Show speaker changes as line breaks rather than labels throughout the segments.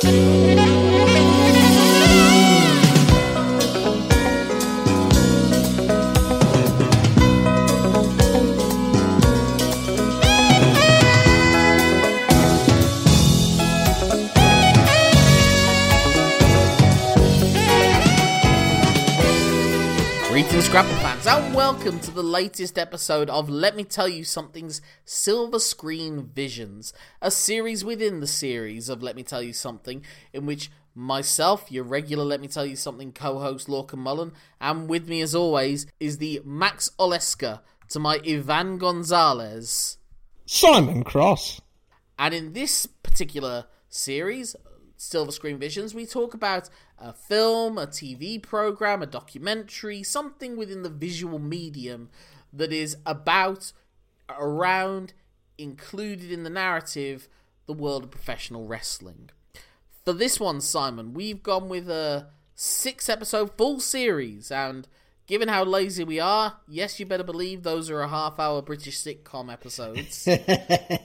Greetings, And welcome to the latest episode of Let Me Tell You Something's Silver Screen Visions, a series within the series of Let Me Tell You Something, in which myself, your regular Let Me Tell You Something co host Lorcan Mullen, and with me as always is the Max Olesker to my Ivan Gonzalez.
Simon Cross.
And in this particular series, Silver Screen Visions, we talk about a film, a TV program, a documentary, something within the visual medium that is about, around, included in the narrative, the world of professional wrestling. For this one, Simon, we've gone with a six episode full series, and given how lazy we are, yes, you better believe those are a half hour British sitcom episodes.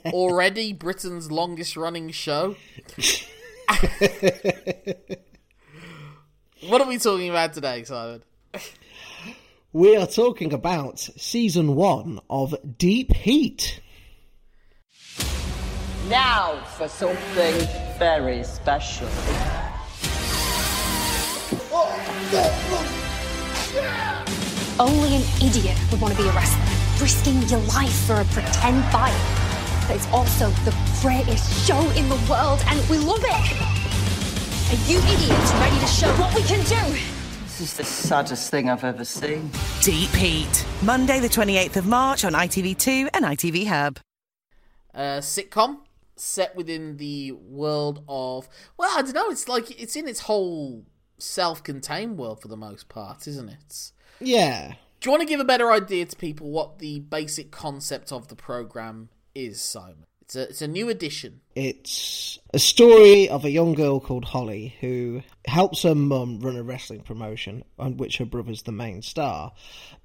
Already Britain's longest running show. what are we talking about today, Simon?
We are talking about season one of Deep Heat.
Now for something very special.
Only an idiot would want to be a wrestler, risking your life for a pretend fight. But it's also the greatest show in the world, and we love it. Are you idiots ready to show what we can do?
This is the saddest thing I've ever seen.
Deep Heat. Monday, the 28th of March on ITV2 and ITV Hub.
A sitcom set within the world of well, I don't know. It's like it's in its whole self-contained world for the most part, isn't it?
Yeah.
Do you want to give a better idea to people what the basic concept of the program is, Simon? It's a it's a new edition.
It's a story of a young girl called Holly who helps her mum run a wrestling promotion on which her brother's the main star.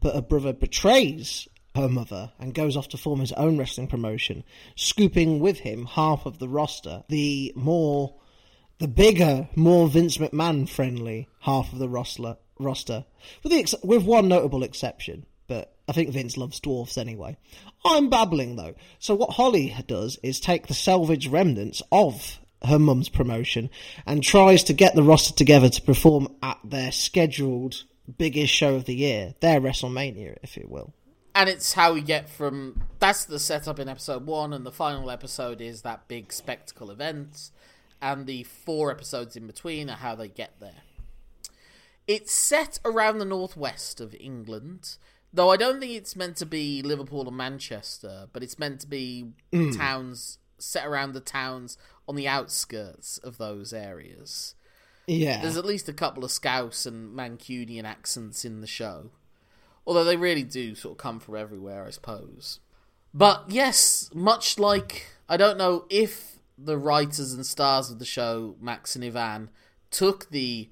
But her brother betrays her mother and goes off to form his own wrestling promotion, scooping with him half of the roster. The more the bigger, more Vince McMahon friendly half of the roster, roster with the ex- with one notable exception. But I think Vince loves dwarfs anyway. I'm babbling though. So what Holly does is take the salvage remnants of her mum's promotion and tries to get the roster together to perform at their scheduled biggest show of the year, their WrestleMania, if you will.
And it's how we get from that's the setup in episode one, and the final episode is that big spectacle event, and the four episodes in between are how they get there. It's set around the northwest of England, though I don't think it's meant to be Liverpool and Manchester, but it's meant to be hmm. towns set around the towns on the outskirts of those areas.
Yeah.
There's at least a couple of Scouse and Mancunian accents in the show. Although they really do sort of come from everywhere, I suppose. But yes, much like I don't know if the writers and stars of the show, Max and Ivan, took the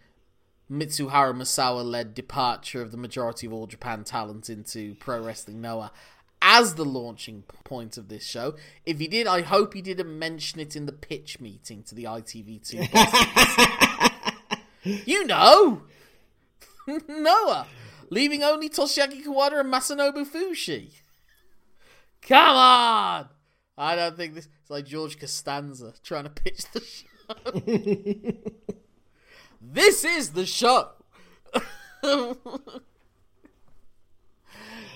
Mitsuharu Misawa led departure of the majority of all Japan talent into Pro Wrestling Noah as the launching point of this show. If he did, I hope he didn't mention it in the pitch meeting to the ITV2 bosses. you know! Noah! Leaving only Toshiaki Kawada and Masanobu Fuchi. Come on! I don't think this. It's like George Costanza trying to pitch the show. this is the show!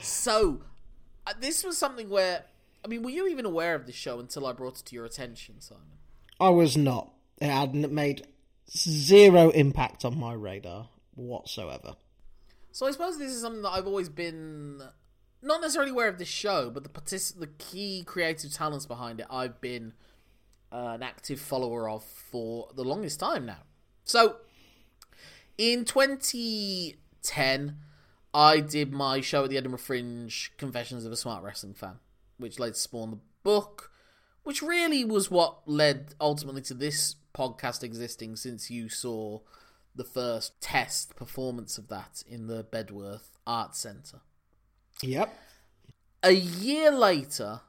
so, uh, this was something where. I mean, were you even aware of this show until I brought it to your attention, Simon?
I was not. It had made zero impact on my radar whatsoever.
So I suppose this is something that I've always been not necessarily aware of this show, but the partic- the key creative talents behind it I've been uh, an active follower of for the longest time now. So in 2010, I did my show at the Edinburgh Fringe, Confessions of a Smart Wrestling Fan, which later spawned the book, which really was what led ultimately to this podcast existing since you saw the first test performance of that in the Bedworth Art Centre.
Yep.
A year later,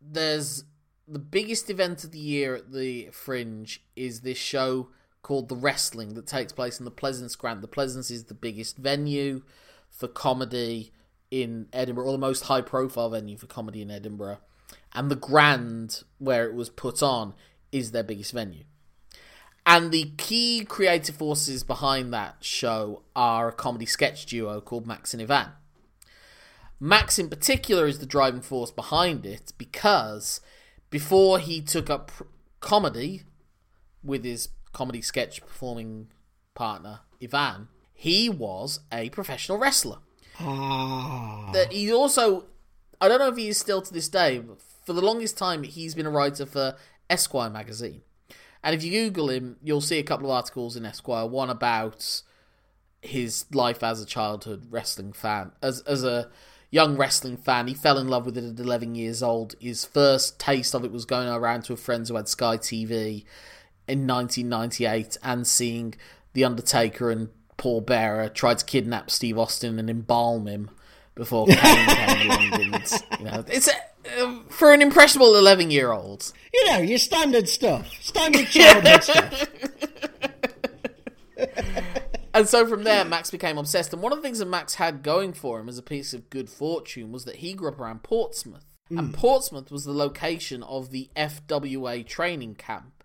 there's the biggest event of the year at the Fringe is this show called The Wrestling that takes place in the Pleasance Grand. The Pleasance is the biggest venue for comedy in Edinburgh, or the most high profile venue for comedy in Edinburgh. And the Grand, where it was put on, is their biggest venue. And the key creative forces behind that show are a comedy sketch duo called Max and Ivan. Max, in particular, is the driving force behind it because before he took up comedy with his comedy sketch performing partner, Ivan, he was a professional wrestler.
Ah.
That he also, I don't know if he is still to this day, but for the longest time, he's been a writer for Esquire magazine. And if you Google him, you'll see a couple of articles in Esquire. One about his life as a childhood wrestling fan, as as a young wrestling fan. He fell in love with it at 11 years old. His first taste of it was going around to a friend who had Sky TV in 1998 and seeing The Undertaker and Paul Bearer try to kidnap Steve Austin and embalm him before Kane came along. And, you know, it's a, uh, for an impressionable 11 year old.
You know, your standard stuff. Standard childhood stuff.
And so from there, Max became obsessed. And one of the things that Max had going for him as a piece of good fortune was that he grew up around Portsmouth. And Portsmouth was the location of the FWA training camp.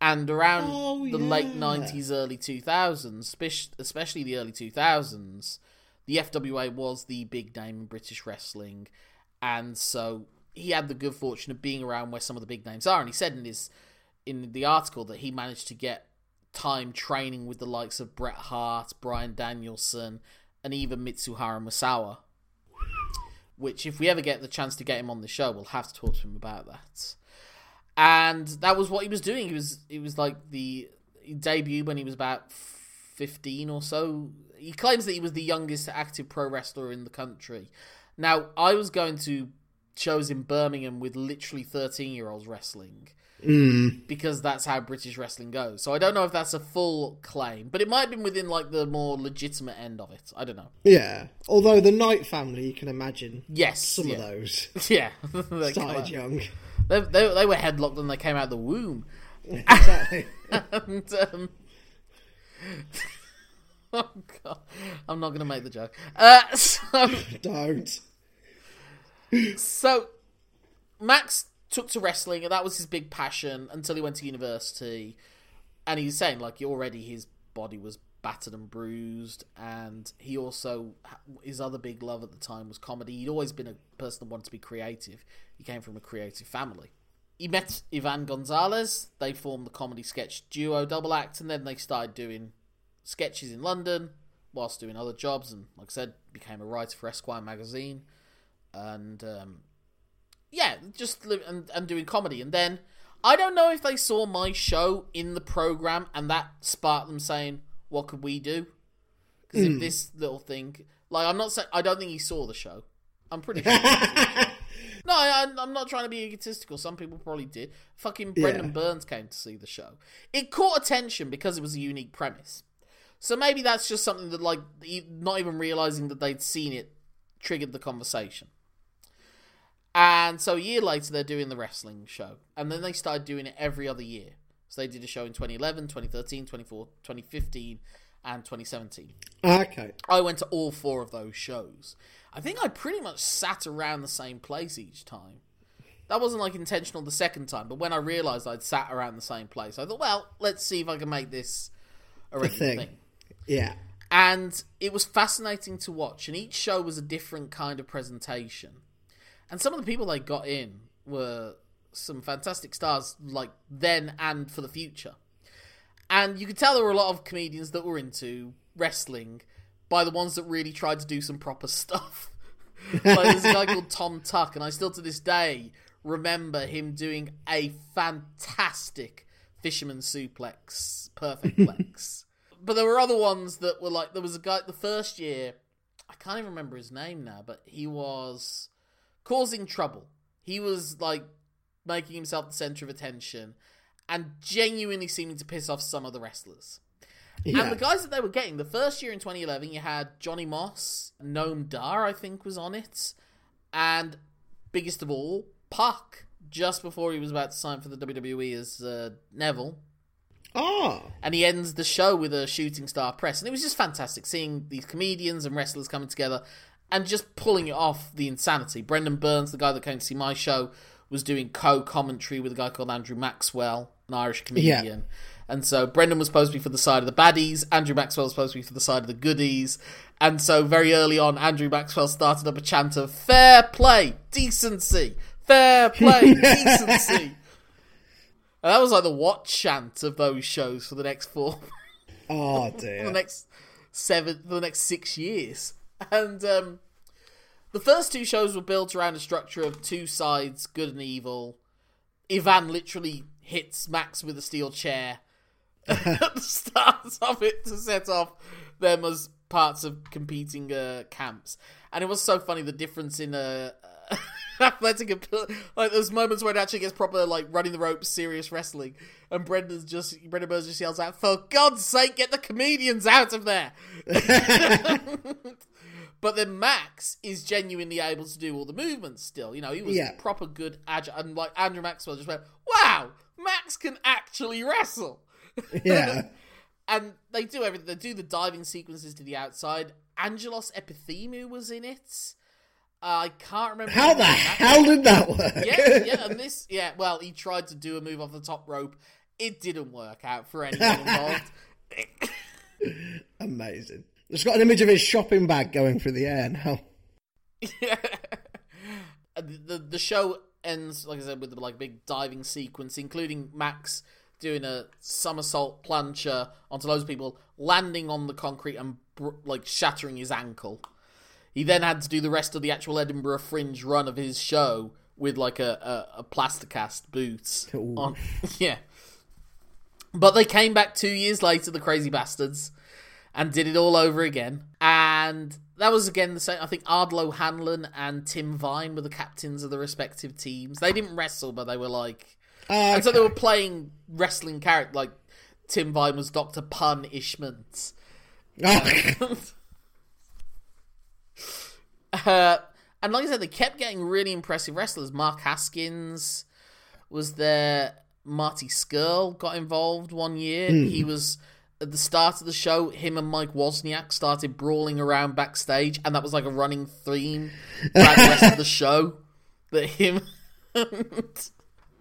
And around
Oh,
the late 90s, early 2000s, especially the early 2000s, the FWA was the big name in British wrestling. And so he had the good fortune of being around where some of the big names are. And he said in his in the article that he managed to get time training with the likes of Bret Hart, Bryan Danielson, and even Mitsuharu Misawa. Which, if we ever get the chance to get him on the show, we'll have to talk to him about that. And that was what he was doing. He was he was like the he debuted when he was about fifteen or so. He claims that he was the youngest active pro wrestler in the country. Now, I was going to shows in Birmingham with literally thirteen year olds wrestling mm. because that's how British wrestling goes. So I don't know if that's a full claim, but it might have been within like the more legitimate end of it. I don't know.
Yeah. Although the Knight family, you can imagine
Yes,
some
yeah.
of those
Yeah,
started young.
They, they, they were headlocked when they came out of the womb.
Exactly.
and, um, oh god, I'm not going to make the joke. Uh, so,
Don't.
so Max took to wrestling, and that was his big passion until he went to university. And he's saying like already his body was battered and bruised, and he also his other big love at the time was comedy. He'd always been a person that wanted to be creative. He came from a creative family. He met Ivan Gonzalez. They formed the comedy sketch duo double act, and then they started doing sketches in London whilst doing other jobs. And like I said, became a writer for Esquire magazine, and um, yeah, just li- and, and doing comedy. And then I don't know if they saw my show in the program, and that sparked them saying, "What could we do?" Because if hmm. this little thing, like, I'm not saying I don't think he saw the show. I'm pretty sure. No, I, I'm not trying to be egotistical. Some people probably did. Fucking Brendan
Yeah.
Burns came to see the show. It caught attention because it was a unique premise. So maybe that's just something that, like, e- not even realizing that they'd seen it triggered the conversation. And so a year later, they're doing the wrestling show. And then they started doing it every other year. So they did a show in 2011, 2013, 2014, 2015, and 2017.
Okay.
I went to all four of those shows. I think I pretty much sat around the same place each time. That wasn't like intentional the second time, but when I realised I'd sat around the same place, I thought, well, let's see if I can make this a regular
thing.
thing.
Yeah.
And it was fascinating to watch, and each show was a different kind of presentation. And some of the people they got in were some fantastic stars, like then and for the future. And you could tell there were a lot of comedians that were into wrestling by the ones that really tried to do some proper stuff. like there's a guy called Tom Tuck, and I still to this day remember him doing a fantastic fisherman suplex, perfect plex. but there were other ones that were like there was a guy the first year, I can't even remember his name now, but he was causing trouble. He was like making himself the center of attention and genuinely seeming to piss off some of the wrestlers.
Yeah.
And the guys that they were getting, the first year in 2011, you had Johnny Moss, Noam Dar, I think, was on it, and biggest of all, Pac, just before he was about to sign for the WWE as uh, Neville.
Ah,
and he ends the show with a shooting star press and it was just fantastic seeing these comedians and wrestlers coming together and just pulling it off the insanity brendan burns the guy that came to see my show was doing co-commentary with a guy called andrew maxwell an irish comedian and so brendan was supposed to be for the side of the baddies andrew maxwell was supposed to be for the side of the goodies and so very early on andrew maxwell started up a chant of fair play decency fair play decency and that was like the watch chant of those shows for the next four.
oh
for the next seven, for the next six years. And um, the first two shows were built around a structure of two sides, good and evil. Ivan literally hits Max with a steel chair at the start of it to set off them as parts of competing uh, camps. And it was so funny the difference in uh, athletic ability. Like those moments where it actually gets proper like running the ropes, serious wrestling, and Brendan's just Brendan Burns just yells out, "For God's sake, get the comedians out of there!" but then Max is genuinely able to do all the movements. Still, you know, he was
Yeah.
proper good agile, and like Andrew Maxwell just went, "Wow, Max can actually wrestle."
Yeah.
and they do everything. They do the diving sequences to the outside. Angelos Epithemiou was in it. Uh, I can't remember
How the hell did that work?
Yeah, yeah, and this, yeah. Well, he tried to do a move off the top rope. It didn't work out for anyone involved.
Amazing. It's got an image of his shopping bag going through the air now.
the, the the show ends, like I said, with the like big diving sequence, including Max doing a somersault plancher onto loads of people, landing on the concrete and br- like shattering his ankle. He then had to do the rest of the actual Edinburgh Fringe run of his show with like a a, a plasticast boots
Ooh.
on. yeah, but they came back two years later, the crazy bastards, and did it all over again. And that was again the same. I think Ardal O'Hanlon and Tim Vine were the captains of the respective teams. They didn't wrestle, but they were like, ah, and so they were playing wrestling character. Like Tim Vine was Doctor Pun Ishmans. Ah, uh, and like I said, they kept getting really impressive wrestlers. Mark Haskins was there. Marty Scurll got involved one year. Hmm. He was at the start of the show. Him and Mike Wozniak started brawling around backstage, and that was like a running theme throughout the rest of the show. That him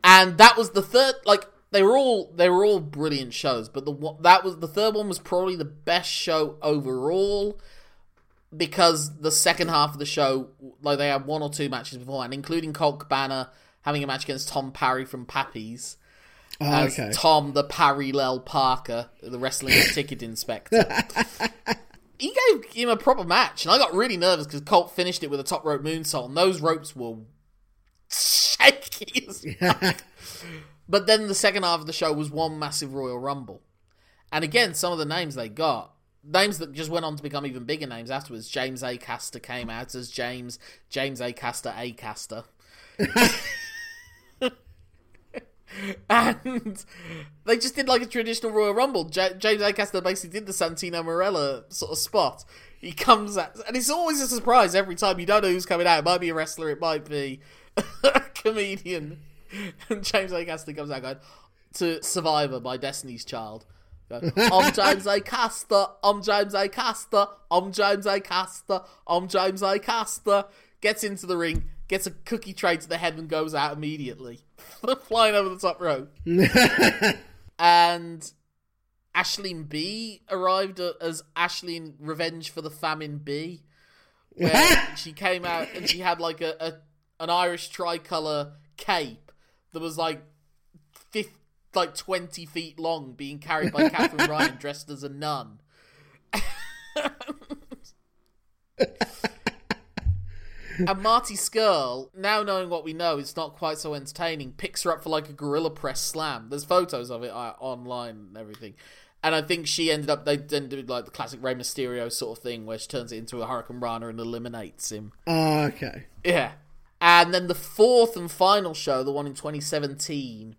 and that was the third. Like they were all they were all brilliant shows, but the that was the third one was probably the best show overall because the second half of the show, like they had one or two matches beforehand, including Colt Cabana having a match against Tom Parry from Pappy's.
Oh,
As
okay.
Tom the Parallel Parker, the wrestling ticket inspector. he gave him a proper match, and I got really nervous because Colt finished it with a top rope moonsault, and those ropes were shaky as. But then the second half of the show was one massive Royal Rumble. And again, some of the names they got, names that just went on to become even bigger names afterwards. James A. Caster came out as James, James A. Caster, A. Acaster. and they just did like a traditional Royal Rumble. J- James Acaster basically did the Santino Marella sort of spot. He comes out, and it's always a surprise every time. You don't know who's coming out. It might be a wrestler, it might be a comedian. And James Acaster comes out going to Survivor by Destiny's Child. I'm James Acaster. I'm James Acaster. I'm James Acaster. I'm James Acaster. Gets into the ring, gets a cookie tray to the head, and goes out immediately, flying over the top rope. and Aisling Bea arrived a- as Aisling Revenge for the Famine B, where she came out and she had like a, a an Irish tricolour cape that was like fifth, like twenty feet long, being carried by Katherine Ryan dressed as a nun. And Marty Scurll, now knowing what we know, it's not quite so entertaining. Picks her up for like a gorilla press slam. There's photos of it uh, online and everything. And I think she ended up. They then did like the classic Rey Mysterio sort of thing, where she turns it into a hurricanrana and eliminates him.
Oh, okay.
Yeah. And then the fourth and final show, the one in 2017.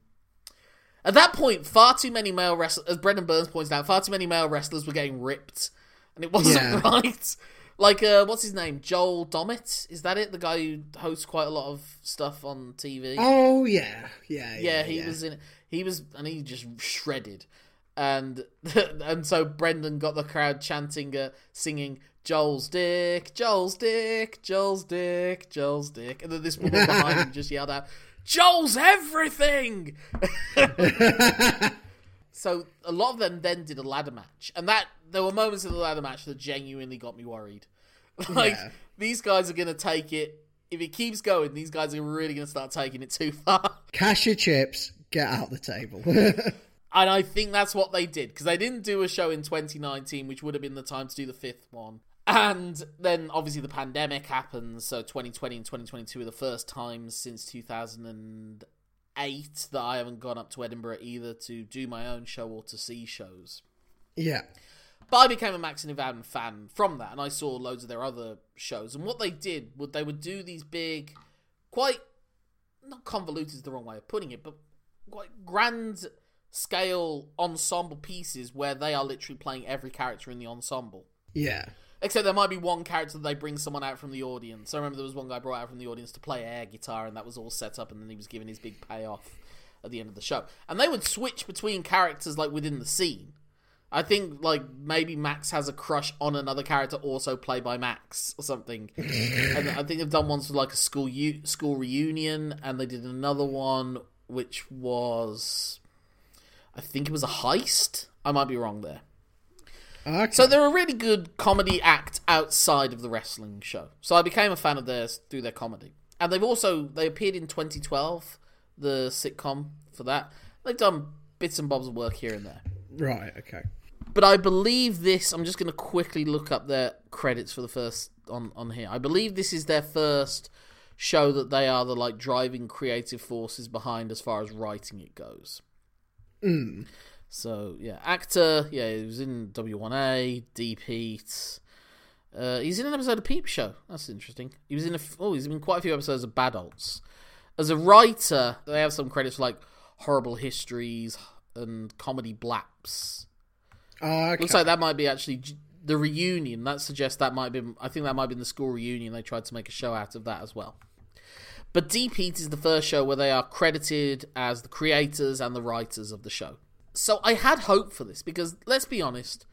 At that point, far too many male wrestlers, as Brendan Burns points out, far too many male wrestlers were getting ripped. And it wasn't
Yeah.
right. Like, uh, what's his name? Joel Dommett? Is that it? The guy who hosts quite a lot of stuff on TV.
Oh yeah, yeah, yeah.
yeah, he was in. He was, and he just shredded. And and so Brendan got the crowd chanting, uh, singing Joel's dick, Joel's dick, Joel's dick, Joel's dick, and then this woman behind him just yelled out, "Joel's everything." so a lot of them then did a ladder match, and that there were moments in the ladder match that genuinely got me worried. like
Yeah.
these guys are gonna take it. If it keeps going, these guys are really gonna start taking it too far.
Cash your chips, get out the table.
And I think that's what they did because they didn't do a show in 2019, which would have been the time to do the fifth one. And then obviously the pandemic happens, so 2020 and 2022 are the first times since 2008 that I haven't gone up to Edinburgh either to do my own show or to see shows.
yeah,
But I became a Max and Ivan fan from that, and I saw loads of their other shows. And what they did would they would do these big, quite not convoluted is the wrong way of putting it, but quite grand scale ensemble pieces where they are literally playing every character in the ensemble.
yeah,
Except there might be one character that they bring someone out from the audience. I remember there was one guy brought out from the audience to play air guitar, and that was all set up, and then he was given his big payoff at the end of the show. And they would switch between characters like within the scene. I think like maybe Max has a crush on another character also played by Max or something. and I think they've done ones for like a school u- school reunion, and they did another one which was, I think it was a heist. I might be wrong there.
Okay.
So they're a really good comedy act outside of the wrestling show. So I became a fan of theirs through their comedy. And they've also they appeared in 2012, the sitcom for that. They've done bits and bobs of work here and there.
right, okay.
But I believe this. I'm just going to quickly look up their credits for the first on on here. I believe this is their first show that they are the like driving creative forces behind as far as writing it goes. Hmm. So yeah, actor. Yeah, he was in W1A, Deep Heat. Uh, he's in an episode of Peep Show. That's interesting. He was in a f- oh, he's been quite a few episodes of Bad Badults. As a writer, they have some credits for like Horrible Histories and Comedy Blaps.
Oh, okay.
Looks like that might be actually the reunion. That suggests that might be. I think that might be in the school reunion. They tried to make a show out of that as well. But Deep Heat is the first show where they are credited as the creators and the writers of the show. So I had hope for this because let's be honest,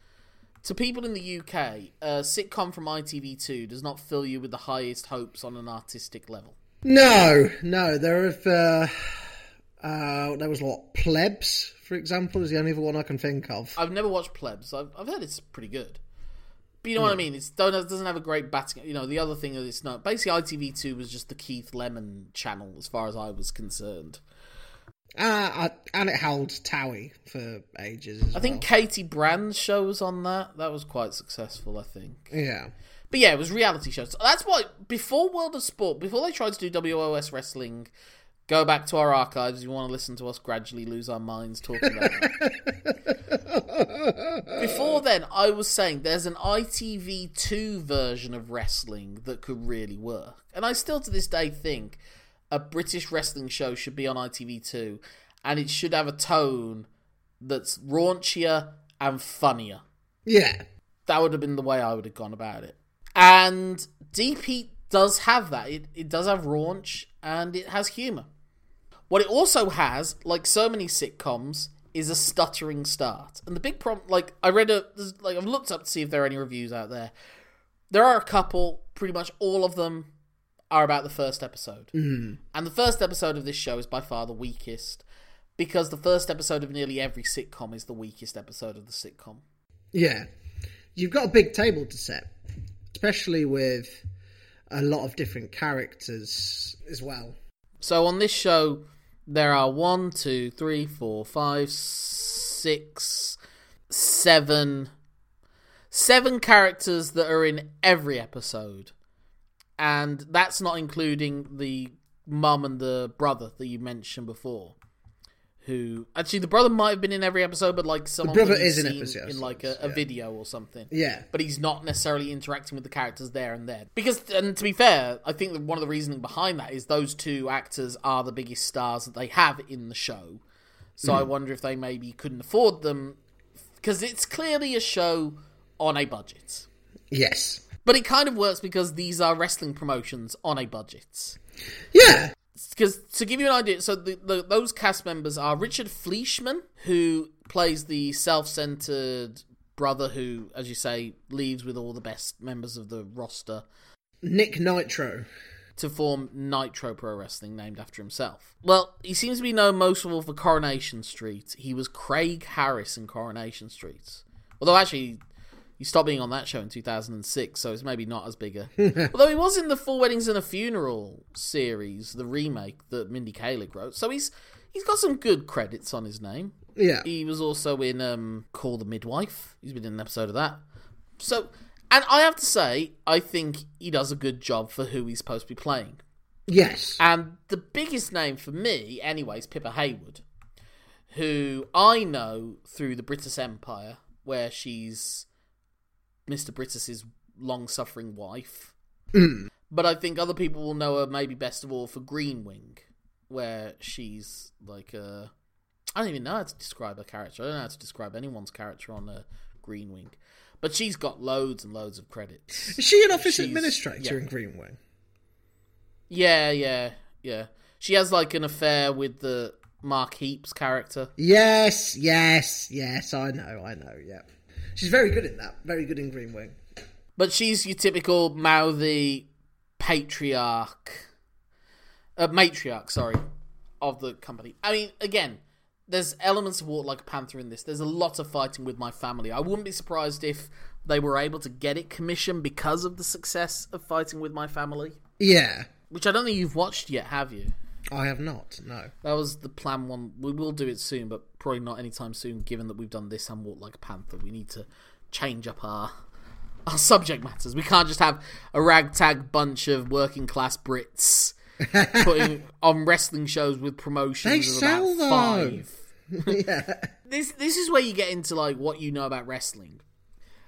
to people in the UK, a sitcom from ITV2 does not fill you with the highest hopes on an artistic level.
No, no. There have. Uh, uh, there was what plebs, for example, is the only other one I can think of.
I've never watched Plebs. I've, I've heard it's pretty good. But you know what I mean? It's don't doesn't have a great batting. You know, the other thing is it's not basically ITV2 was just the Keith Lemon channel as far as I was concerned.
Uh, and it held Towie for ages.
I think Katie Brand's show was on that. That was quite successful, I think.
Yeah.
But yeah, it was reality shows. That's why before World of Sport, before they tried to do WOS wrestling, go back to our archives. You want to listen to us gradually lose our minds talking about that. before then, I was saying there's an ITV2 version of wrestling that could really work, and I still to this day think a British wrestling show should be on ITV2, and it should have a tone that's raunchier and funnier
Yeah.
that would have been the way I would have gone about it. And Deep Heat does have that. It, it does have raunch and it has humour. What it also has, like so many sitcoms, is a stuttering start. And the big problem, like I read a, like I've looked up to see if there are any reviews out there. There are a couple. Pretty much all of them are about the first episode. Mm. And the first episode of this show is by far the weakest because the first episode of nearly every sitcom is the weakest episode of the sitcom.
Yeah. You've got a big table to set, especially with a lot of different characters as well.
So on this show, there are one, two, three, four, five, six, seven, seven characters that are in every episode, and that's not including the mum and the brother that you mentioned before. Who actually the brother might have been in every episode, but like some of
brother is in
in like a, a
yeah.
video or something
Yeah.
but he's not necessarily interacting with the characters there and then. Because, and to be fair, I think that one of the reasoning behind that is those two actors are the biggest stars that they have in the show. So I hmm. wonder if they maybe couldn't afford them because it's clearly a show on a budget.
Yes.
But it kind of works because these are wrestling promotions on a budget.
Yeah.
Because to give you an idea, so the, the, those cast members are Richard Fleeshman, who plays the self-centered brother who, as you say, leaves with all the best members of the roster
Nick Nitro.
to form Nitro Pro Wrestling, named after himself. Well, he seems to be known most of all for Coronation Street. He was Craig Harris in Coronation Street. Although, actually, he stopped being on that show in 2006, so it's maybe not as big a. Although he was in the Four Weddings and a Funeral series, the remake that Mindy Kaling wrote. So he's he's got some good credits on his name.
Yeah.
He was also in um, Call the Midwife. He's been in an episode of that. So, and I have to say, I think he does a good job for who he's supposed to be playing.
Yes.
And the biggest name for me, anyway, is Pippa Haywood, who I know through the Brittas Empire, where she's Mr. Brittas's long suffering wife. Mm. But I think other people will know her maybe best of all for Green Wing, where she's like a. I don't even know how to describe her character. I don't know how to describe anyone's character on uh, a Green Wing. But she's got loads and loads of credits.
Is she an office
She's-
administrator
yeah.
in Greenwing?
Yeah, yeah, yeah. She has like an affair with the Mark Heaps character.
Yes, yes, yes. I know, I know. Yeah, she's very good in that. Very good in Green Wing.
But she's your typical mouthy patriarch, uh, matriarch, sorry, of the company. I mean, again, there's elements of Walk Like a Panther in this. There's a lot of fighting with my family. I wouldn't be surprised if they were able to get it commissioned because of the success of Fighting with My Family,
Yeah,
which I don't think you've watched yet, have you?
I have not. No.
That was the plan one. We will do it soon, but probably not anytime soon, given that we've done this and Walk Like a Panther. We need to change up our our subject matters. We can't just have a ragtag bunch of working class Brits putting on wrestling shows with promotions
They sell, though.
five.
yeah.
This this is where you get into like what you know about wrestling.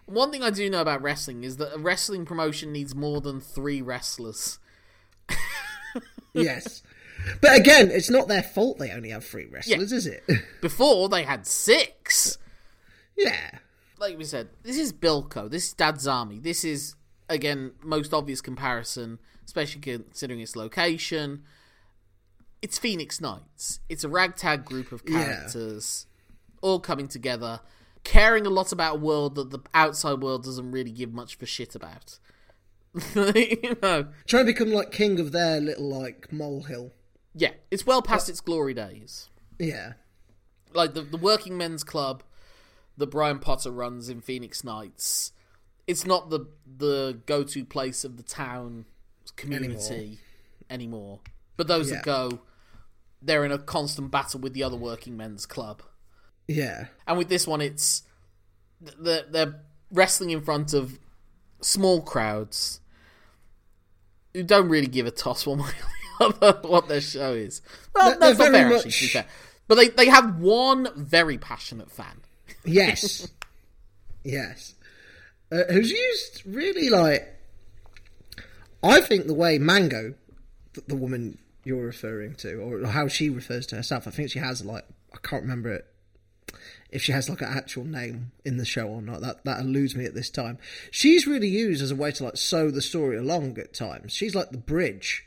One thing I do know about wrestling is that a wrestling promotion needs more than three wrestlers.
yes. But again, it's not their fault they only have three wrestlers, is it?
Before they had six.
yeah.
like we said, this is Bilko. This is Dad's Army. This is again most obvious comparison, especially considering its location. It's Phoenix Nights. It's a ragtag group of
Yeah.
characters all coming together, caring a lot about a world that the outside world doesn't really give much of a shit about. you know,
Trying to become like king of their little like molehill.
Yeah, it's well past its glory days.
Yeah.
like the the working men's club that Brian Potter runs in Phoenix Nights. It's not the the go to place of the town community anymore. But those
Yeah.
that go, they're in a constant battle with the other working men's club.
Yeah.
And with this one, it's they're, they're wrestling in front of small crowds who don't really give a toss one way or the other what their show is. Well, that's not
very
fair, actually, to be
much-
fair. But they, they have one very passionate fan.
Yes. yes. Uh, who's used really like. I think the way Mango, the, the woman you're referring to, or how she refers to herself, I think she has like. I can't remember it. If she has like an actual name in the show or not, that that eludes me at this time. She's really used as a way to like sew the story along at times. She's like the bridge.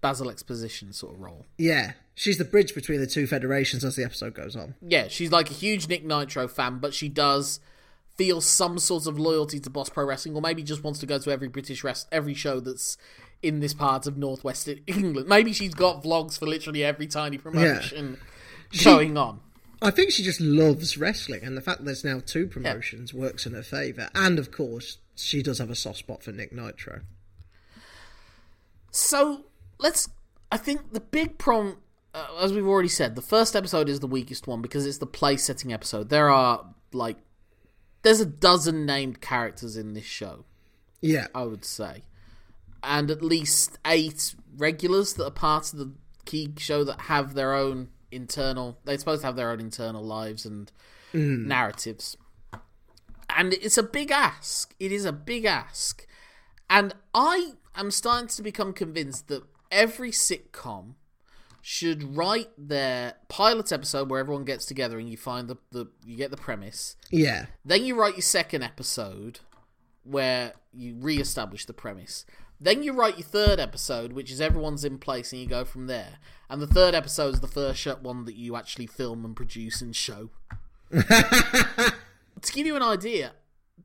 Basil Exposition sort of role.
Yeah, she's the bridge between the two federations as the episode goes on.
Yeah, she's like a huge Nick Nitro fan, but she does feel some sort of loyalty to Boss Pro Wrestling, or maybe just wants to go to every British rest every show that's in this part of northwest England. Maybe she's got vlogs for literally every tiny promotion going on.
I think she just loves wrestling, and the fact that there's now two promotions works in her favour. And of course, she does have a soft spot for Nick Nitro.
So let's. I think the big problem, uh, as we've already said, the first episode is the weakest one because it's the place setting episode. There are like, there's a dozen named characters in this show.
Yeah,
I would say, and at least eight regulars that are part of the key show that have their own internal. They're supposed to have their own internal lives and narratives, and it's a big ask. It is a big ask, and I am starting to become convinced that every sitcom should write their pilot episode where everyone gets together and you find the, the you get the premise
yeah,
then you write your second episode where you re-establish the premise. Then you write your third episode, which is everyone's in place, and you go from there. And the third episode is the first one that you actually film and produce and show. to give you an idea,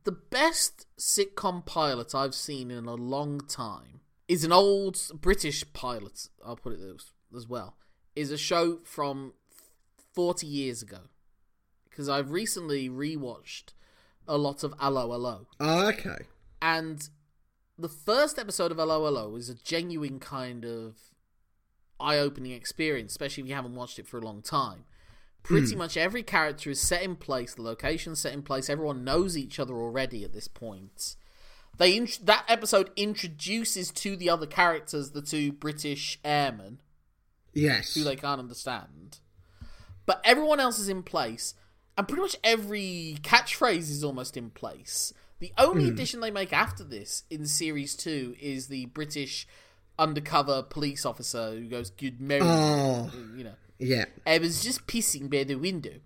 the best sitcom pilot I've seen in a long time is an old British pilot. I'll put it as, as well. Is a show from forty years ago because I've recently rewatched a lot of Allo Allo,
Oh, okay.
and the first episode of Allo Allo is a genuine kind of eye-opening experience, especially if you haven't watched it for a long time. Pretty hmm. much every character is set in place, the location's set in place, everyone knows each other already at this point. They int- that episode introduces to the other characters the two British airmen
Yes.
who they can't understand. But everyone else is in place, and pretty much every catchphrase is almost in place. The only hmm. addition they make after this in series two is the British undercover police officer who goes, "Good morning,"
Oh,
you know.
yeah.
I was just pissing by the window.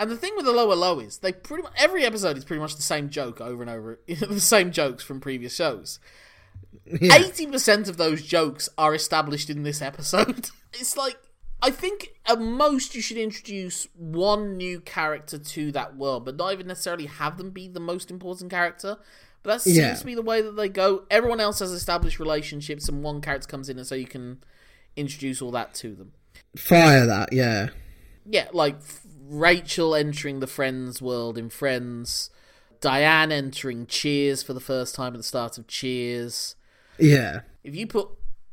And the thing with the Allo Allo is they pretty much every episode is pretty much the same joke over and over, the same jokes from previous shows.
Yeah.
Eighty percent of those jokes are established in this episode. It's like I think at most you should introduce one new character to that world, but not even necessarily have them be the most important character. But that seems
Yeah.
to be the way that they go. Everyone else has established relationships, and one character comes in, and so you can introduce all that to them.
Fire that, yeah.
Yeah, like Rachel entering the Friends world in Friends, Diane entering Cheers for the first time at the start of Cheers.
Yeah.
If you put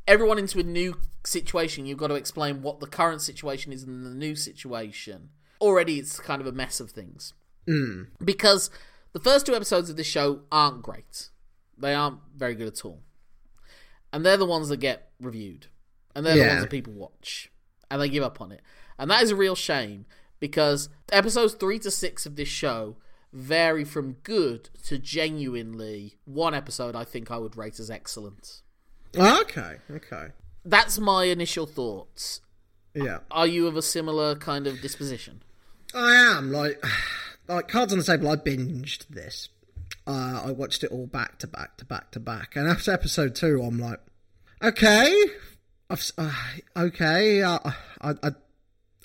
everyone into a new situation, you've got to explain what the current situation is in the new situation. Already, it's kind of a mess of things. Hmm. Because the first two episodes of this show aren't great. They aren't very good at all. And they're the ones that get reviewed. And they're the ones that people watch. And they give up on it. And that is a real shame because episodes three to six of this show vary from good to genuinely one episode I think I would rate as excellent.
Okay, okay.
That's my initial thoughts.
Yeah.
Are you of a similar kind of disposition?
I am like, like cards on the table. I binged this. Uh, I watched it all back to back to back to back, and after episode two, I'm like, okay, I've, uh, okay, uh, I, I,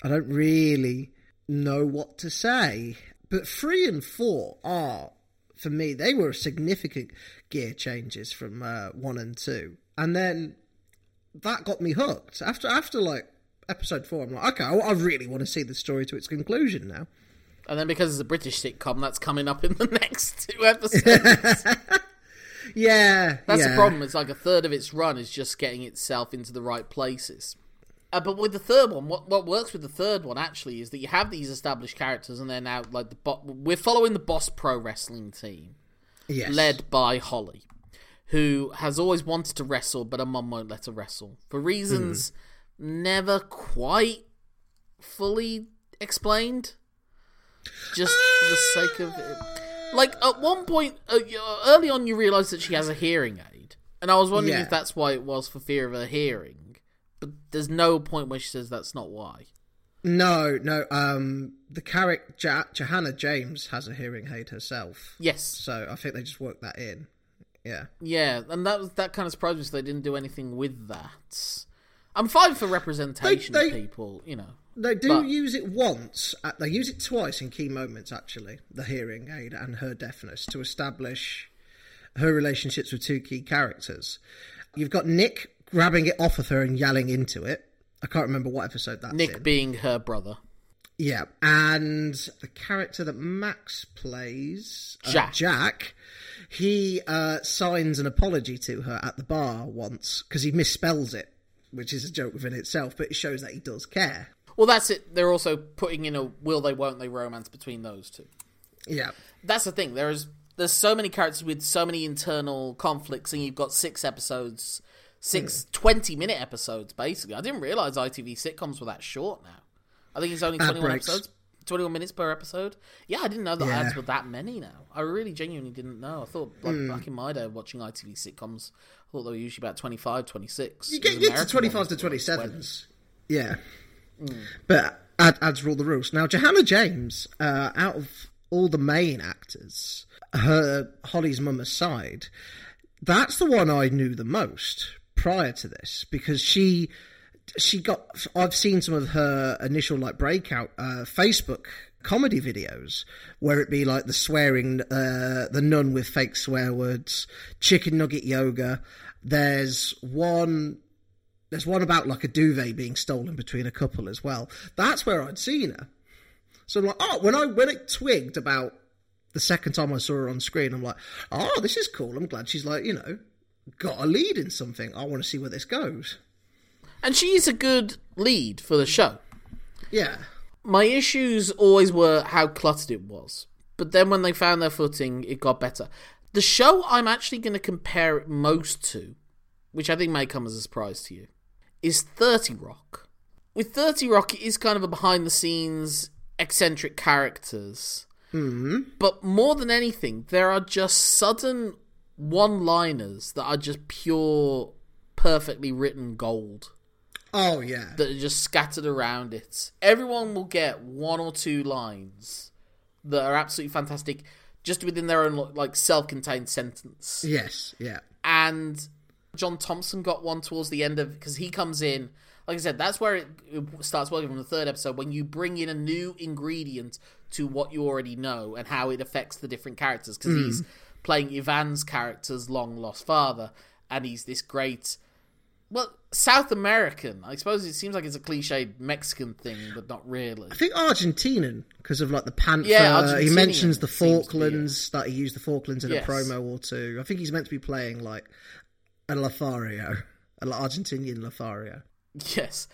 I don't really know what to say. But three and four are, for me, they were significant gear changes from uh, one and two, and then that got me hooked. After after like episode four, I'm like, okay, I, I really want to see the story to its conclusion now.
And then because it's a British sitcom, that's coming up in the next two episodes.
Yeah,
That's
yeah.
the problem. It's like a third of its run is just getting itself into the right places. Uh, but with the third one, what what works with the third one actually is that you have these established characters, and they're now like the bo- we're following the Boss Pro Wrestling team,
Yes.
led by Holly, who has always wanted to wrestle, but her mum won't let her wrestle for reasons never quite fully explained. Just for the sake of it. Like at one point, uh, early on, you realise that she has a hearing aid, and I was wondering
Yeah.
if that's why it was for fear of her hearing. But there's no point where she says that's not why.
No, no. Um, the character ja- Johanna James has a hearing aid herself,
Yes,
so I think they just worked that in. Yeah.
yeah, and that was that kind of surprised me. So they didn't do anything with that. I'm fine for representation
They-
of
they-
people, you know.
They do
But-
use it once. At, they use it twice in key moments, actually. The hearing aid and her deafness to establish her relationships with two key characters. You've got Nick grabbing it off of her and yelling into it. I can't remember what episode that.
Nick
in.
being her brother.
Yeah, and the character that Max plays, uh,
Jack.
Jack, he uh, signs an apology to her at the bar once because he misspells it, which is a joke within itself, but it shows that he does care.
Well, that's it. They're also putting in a will they, won't they romance between those two.
Yeah,
That's the thing. There's there's so many characters with so many internal conflicts, and you've got six episodes, six 20 minute episodes, basically. I didn't realize ITV sitcoms were that short now. I think it's only
Ad
21
breaks.
episodes, 21 minutes per episode. Yeah, I didn't know that
Yeah.
ads were that many now. I really genuinely didn't know. I thought, like,
Hmm.
back in my day watching ITV sitcoms, I thought they were usually about 25, 26.
you
It was
get, get to
American
25
ones
to
that were
27s. Yeah. But ad, ads rule the rules. Now, Johanna James, uh, out of all the main actors, her Holly's mum aside, that's the one I knew the most prior to this because she she got I've seen some of her initial like breakout uh, Facebook comedy videos where it be like the swearing uh, the nun with fake swear words chicken nugget yoga. There's one there's one about like a duvet being stolen between a couple as well. That's where I'd seen her. So I'm like oh when I when it twigged about the second time I saw her on screen I'm like oh this is cool. I'm glad she's like you know got a lead in something I want to see where this goes
And she's a good lead for the show.
yeah
My issues always were how cluttered it was. But then when they found their footing, it got better. The show I'm actually going to compare it most to, which I think may come as a surprise to you, is 30 Rock. With 30 Rock, it is kind of a behind the scenes, eccentric characters. Mm-hmm. But more than anything, there are just sudden one liners that are just pure, perfectly written gold
oh yeah
that are just scattered around it. Everyone will get one or two lines that are absolutely fantastic, just within their own like self-contained sentence.
yes yeah
And John Thompson got one towards the end of because he comes in. Like I said, that's where it, it starts working from the third episode when you bring in a new ingredient to what you already know and how it affects the different characters. Because mm. he's playing Ivan's character's long lost father, and he's this great well, South American. I suppose it seems like it's a cliched Mexican thing, but not really.
I think Argentinian because of like the panther.
Yeah,
he mentions the
Argentinian be it.
Falklands that he used the Falklands in
Yes.
a promo or two. I think he's meant to be playing like a Lothario, an Argentinian Lothario.
Yes,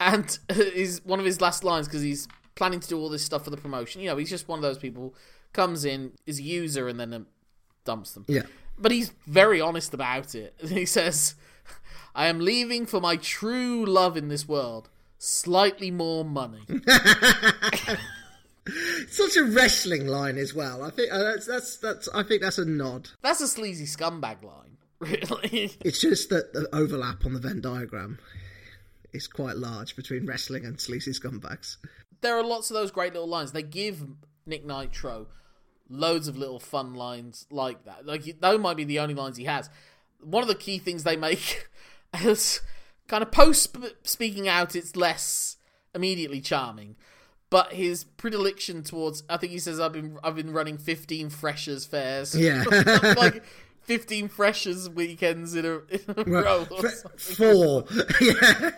and is one of his last lines because he's planning to do all this stuff for the promotion. You know, he's just one of those people comes in, is a user, and then um, dumps them.
Yeah,
But he's very honest about it. He says, "I am leaving for my true love in this world." Slightly more money.
such a wrestling line as well. I think uh, that's that's that's. I think that's a nod.
That's a sleazy scumbag line, really.
It's just that the overlap on the Venn diagram is quite large between wrestling and sleazy scumbags.
there are lots of those great little lines. They give Nick Nitro loads of little fun lines like that. Like those might be the only lines he has. One of the key things they make is kind of post speaking out. It's less immediately charming, but his predilection towards I think he says I've been I've been running fifteen freshers fairs.
Yeah.
like. 15 freshers weekends in a, in a row. or
F- Four. yeah.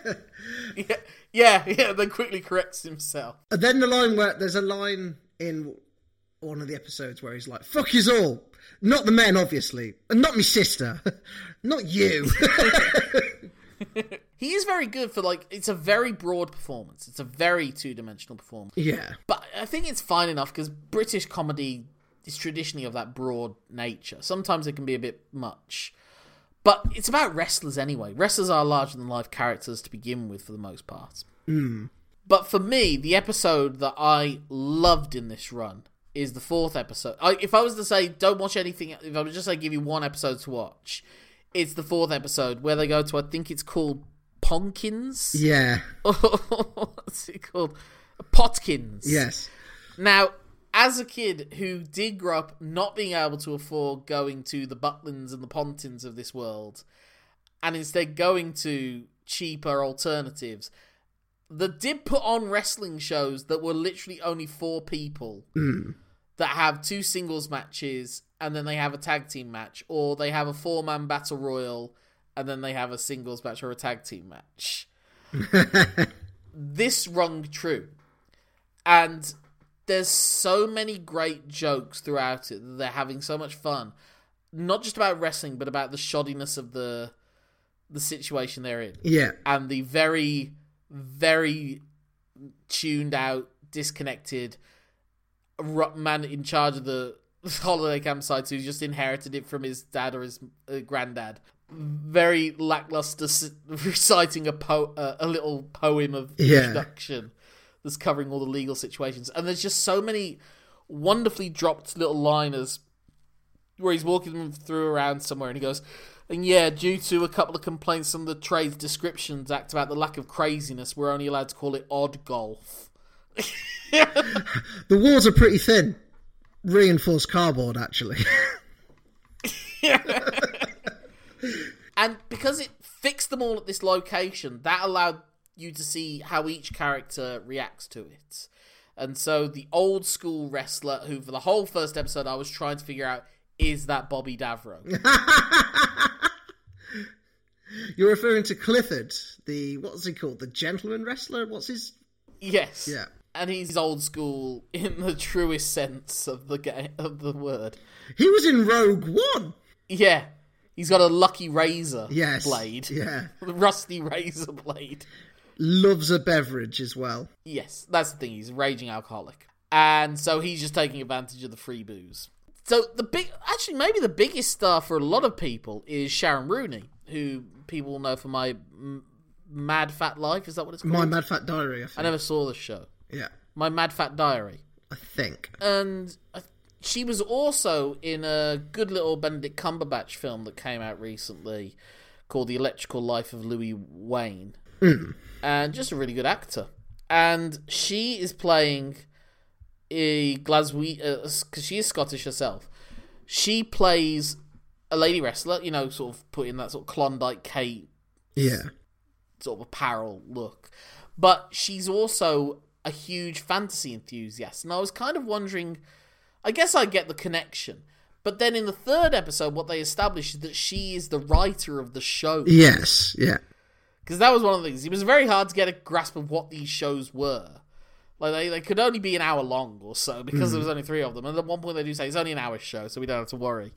Yeah, yeah, yeah. Then quickly corrects himself.
And then the line where there's a line in one of the episodes where he's like, "Fuck yous all." Not the men, obviously, and not my sister, not you.
He is very good for like it's a very broad performance. It's a very two dimensional performance.
yeah,
But I think it's fine enough because British comedy is traditionally of that broad nature. Sometimes it can be a bit much. But it's about wrestlers anyway. Wrestlers are larger than life characters to begin with for the most part. Hmm. But for me, the episode that I loved in this run is the fourth episode. I, if I was to say, don't watch anything, if I was just say give you one episode to watch, it's the fourth episode where they go to, I think it's called Ponkins?
yeah,
What's it called? Potkins.
yes,
Now, as a kid who did grow up not being able to afford going to the Butlins and the Pontins of this world, and instead going to cheaper alternatives, that did put on wrestling shows that were literally only four people hmm. That have two singles matches and then they have a tag team match, or they have a four man battle royal and then they have a singles match or a tag team match. this rung true. And there's so many great jokes throughout it that they're having so much fun. Not just about wrestling, but about the shoddiness of the the situation they're in
yeah,
and the very, very tuned out, disconnected man in charge of the holiday campsites who's just inherited it from his dad or his uh, granddad. Very lackluster, s- reciting a po- uh, a little poem of
Yeah.
introduction that's covering all the legal situations, and there's just so many wonderfully dropped little liners where he's walking them through around somewhere and he goes, and yeah, due to a couple of complaints from the trades descriptions act about the lack of craziness, we're only allowed to call it odd golf.
The walls are pretty thin. reinforced cardboard, actually.
and because it fixed them all at this location, that allowed you to see how each character reacts to it. And so the old school wrestler, who for the whole first episode I was trying to figure out, is that Bobby Davro?
You're referring to Clifford, the what's he called? The gentleman wrestler? What's his
yes.
Yeah.
And he's old school in the truest sense of the ga- of the word.
He was in Rogue One.
Yeah. He's got a lucky razor
Yes.
blade.
Yeah.
Rusty razor blade.
Loves a beverage as well.
Yes, that's the thing. He's a raging alcoholic, and so he's just taking advantage of the free booze. So the big, actually, maybe the biggest star for a lot of people is Sharon Rooney, who people know for my M- Mad Fat Life. Is that what it's called?
My Mad Fat Diary, I think.
I never saw the show.
Yeah,
My Mad Fat Diary,
I think.
and she was also in a good little Benedict Cumberbatch film that came out recently called The Electrical Life of Louis Wain. Hmm. And just a really good actor. And she is playing a Glasgow, because uh, she is Scottish herself. She plays a lady wrestler, you know, sort of put in that sort of Klondyke Kate
Yeah.
sort of apparel look. But she's also a huge fantasy enthusiast. And I was kind of wondering I guess I get the connection. But then in the third episode, what they establish is that she is the writer of the show.
Yes, yeah.
Because that was one of the things. It was very hard to get a grasp of what these shows were. Like, they, they could only be an hour long or so because there was hmm. only three of them. And at one point, they do say it's only an hour show, so we don't have to worry.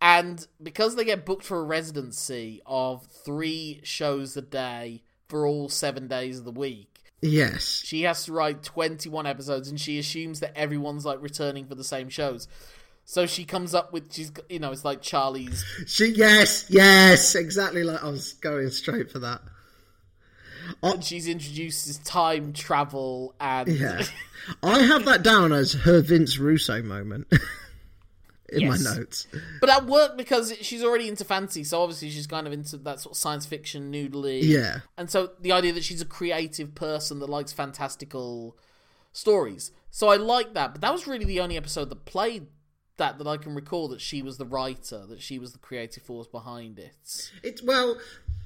And because they get booked for a residency of three shows a day for all seven days of the week,
Yes.
she has to write 21 episodes and she assumes that everyone's like returning for the same shows. So she comes up with she's you know it's like Charlie's
She yes, yes, exactly like I was going straight for that.
and she's introduced as time travel and
Yeah. I have that down as her Vince Russo moment in
Yes.
my notes.
but that worked because she's already into fantasy so obviously she's kind of into that sort of science fiction noodly
Yeah.
and so the idea that she's a creative person that likes fantastical stories so I like that but that was really the only episode that played that that I can recall that she was the writer that she was the creative force behind it
It's well,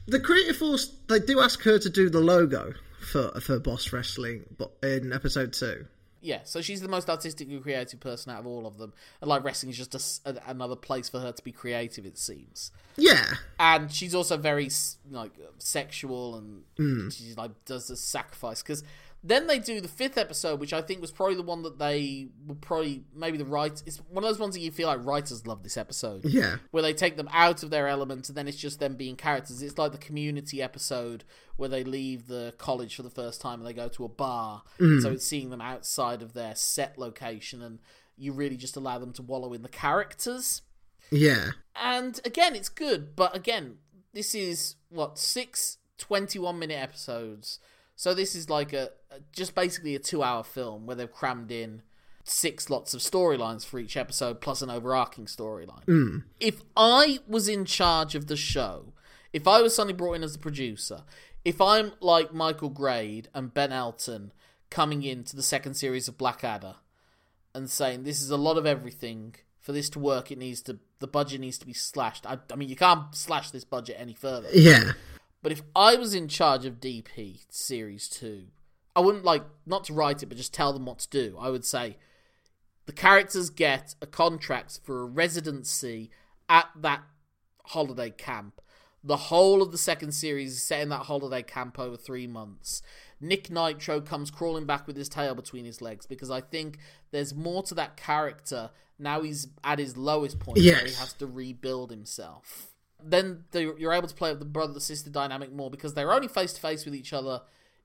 the creative force they do ask her to do the logo for for Boss Wrestling, but in episode two.
Yeah, so she's the most artistically creative person out of all of them, and like wrestling is just a a another place for her to be creative. It seems,
Yeah,
and she's also very like sexual, and
Hmm.
she's like does the sacrifice because then they do the fifth episode, which I think was probably the one that they were probably maybe the right. It's one of those ones that you feel like writers love this episode.
yeah,
Where they take them out of their element and then it's just them being characters. It's like the community episode where they leave the college for the first time and they go to a bar. Mm. So it's seeing them outside of their set location and you really just allow them to wallow in the characters.
yeah,
And again, it's good, but again, this is what six 21 minute episodes. So this is like a- just basically a 2-hour film where they've crammed in six lots of storylines for each episode plus an overarching storyline. Hmm. If I was in charge of the show, if I was suddenly brought in as the producer, if I'm like Michael Grade and Ben Elton coming into the second series of Blackadder and saying this is a lot of everything. For this to work it needs to the budget needs to be slashed. I, I mean you can't slash this budget any further.
Yeah,
but if i was in charge of dp series 2 i wouldn't like not to write it but just tell them what to do i would say the characters get a contract for a residency at that holiday camp the whole of the second series is set in that holiday camp over three months. Nick Nitro comes crawling back with his tail between his legs because I think there's more to that character now he's at his lowest point where he has to rebuild himself. Then you're able to play with the brother sister dynamic more because they're only face to face with each other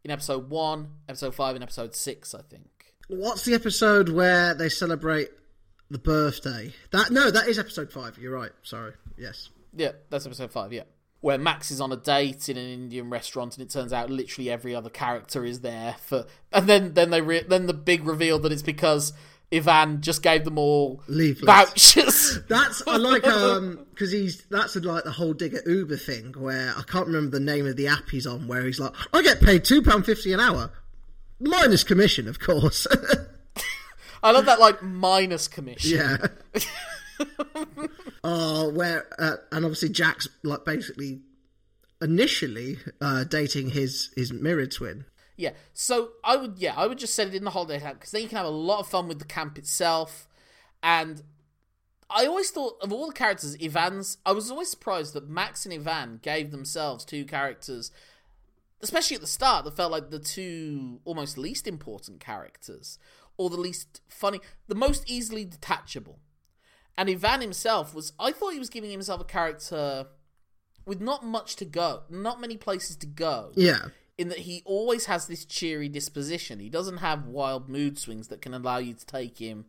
in episode one, episode five, and episode six, I think.
What's the episode where they celebrate the birthday? That no, that is episode five. You're right. Sorry. Yes.
Yeah, that's episode five. Yeah, where Max is on a date in an Indian restaurant, and it turns out literally every other character is there for, and then then they re- then the big reveal that it's because Ivan just gave them all
Leaflets.
vouchers.
That's I like um because he's that's like the whole digger Uber thing where I can't remember the name of the app he's on where he's like I get paid two pound fifty an hour minus commission of course.
I love that like minus commission.
Yeah. oh, where uh, and obviously Jack's like basically initially uh, dating his his mirror twin.
Yeah. So I would, yeah, I would just set it in the holiday camp because then you can have a lot of fun with the camp itself. And I always thought of all the characters, Ivan's. I was always surprised that Max and Ivan gave themselves two characters, especially at the start, that felt like the two almost least important characters or the least funny, the most easily detachable. And Ivan himself was, I thought he was giving himself a character with not much to go, not many places to go
Yeah.
In that he always has this cheery disposition. He doesn't have wild mood swings that can allow you to take him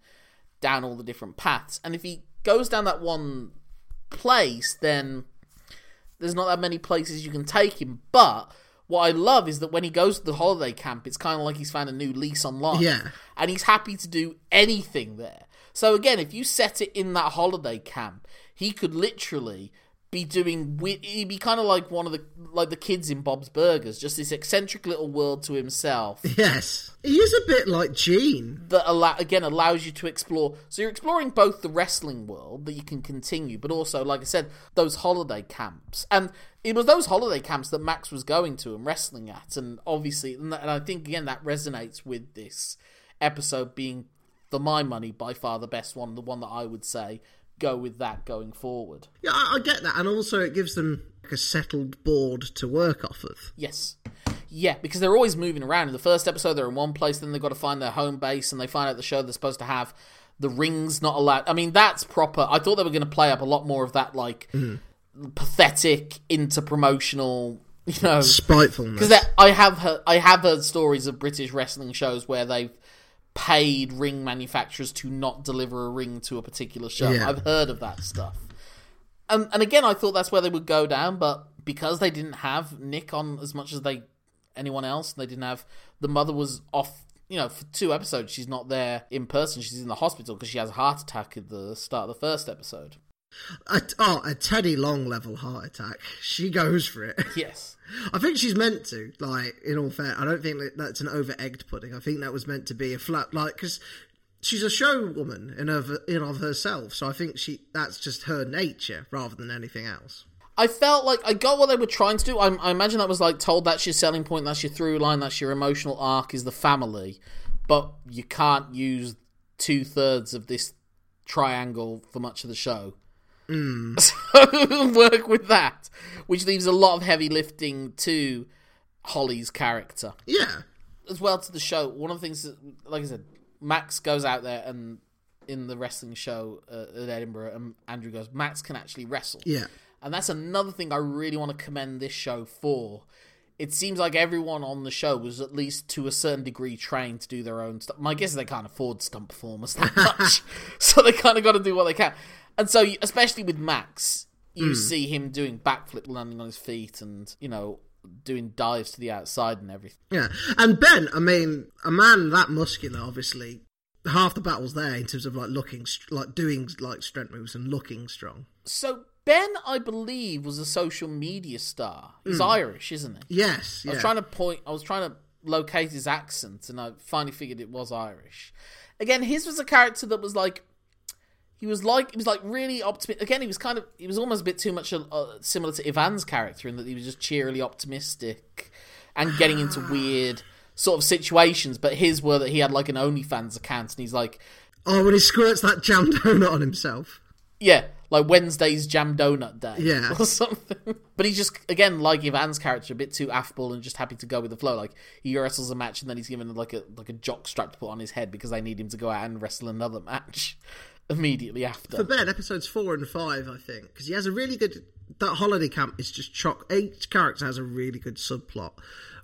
down all the different paths. And if he goes down that one place, then there's not that many places you can take him. But what I love is that when he goes to the holiday camp, it's kind of like he's found a new lease on life.
Yeah.
And he's happy to do anything there. So again, if you set it in that holiday camp, he could literally be doing he'd be kind of like one of the like the kids in Bob's Burgers, just this eccentric little world to himself
Yes. He is a bit like Gene.
that allow, again allows you to explore. So you're exploring both the wrestling world that you can continue, but also, like I said, those holiday camps. And it was those holiday camps that Max was going to and wrestling at, and obviously, and I think again that resonates with this episode being, for my money, by far the best one, the one that I would say go with that going forward.
Yeah, I, I get that, and also it gives them like a settled board to work off of.
Yes. Yeah, because they're always moving around. In the first episode, they're in one place, then they've got to find their home base, and they find out the show they're supposed to have the rings not allowed. I mean, that's proper. I thought they were going to play up a lot more of that, like, mm-hmm. pathetic, inter-promotional, you know.
Spitefulness.
Because I have heard, I have heard stories of British wrestling shows where they've paid ring manufacturers to not deliver a ring to a particular show.
Yeah.
I've heard of that stuff. And and again, I thought that's where they would go down, but because they didn't have Nick on as much as they anyone else, they didn't have the mother was off. You know, for two episodes, she's not there in person. She's in the hospital because she has a heart attack at the start of the first episode.
A, oh, a Teddy Long level heart attack. She goes for it.
Yes.
I think she's meant to. Like, in all fair, I don't think that that's an over egged pudding. I think that was meant to be a flat, like, because she's a show woman in of in of herself. So I think she that's just her nature rather than anything else.
I felt like I got what they were trying to do. I, I imagine that was like told that's your selling point, that's your through line, that's your emotional arc is the family, but you can't use two thirds of this triangle for much of the show. So work with that, which leaves a lot of heavy lifting to Holly's character
Yeah,
as well to the show. One of the things, that, like I said, Max goes out there and in the wrestling show uh, at Edinburgh, and Andrew goes, Max can actually wrestle.
yeah.
And that's another thing I really want to commend this show for. It seems like everyone on the show was at least to a certain degree trained to do their own stuff. My guess is they can't afford stunt performers that much, so they kind of got to do what they can. And so, especially with Max, you hmm. see him doing backflip, landing on his feet, and you know doing dives to the outside and everything.
Yeah, and Ben, I mean, a man that muscular, obviously, half the battle's there in terms of like looking, like doing like strength moves and looking strong.
So Ben, I believe, was a social media star. He's hmm. Irish, isn't he?
Yes,
I
yeah,
was trying to point. I was trying to locate his accent, and I finally figured it was Irish. Again, his was a character that was like. He was like he was like really optimistic. Again, he was kind of he was almost a bit too much uh, similar to Ivan's character in that he was just cheerily optimistic and getting into weird sort of situations. But his were that he had like an OnlyFans account, and he's like,
Oh, when he squirts that jam donut on himself.
yeah, like Wednesday's Jam Donut Day,
Yeah.
or something. But he's just again like Ivan's character, a bit too affable and just happy to go with the flow. Like he wrestles a match and then he's given like a like a jock strap to put on his head because they need him to go out and wrestle another match immediately after.
For Ben, episodes four and five, I think, because he has a really good. That holiday camp is just chock. Each character has a really good subplot.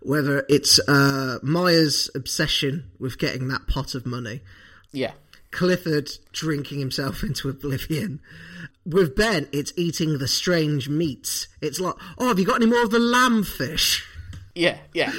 Whether it's uh, Maya's obsession with getting that pot of money,
yeah,
Clifford drinking himself into oblivion. With Ben, it's eating the strange meats. It's like, oh, have you got any more of the lamb fish?
yeah, yeah.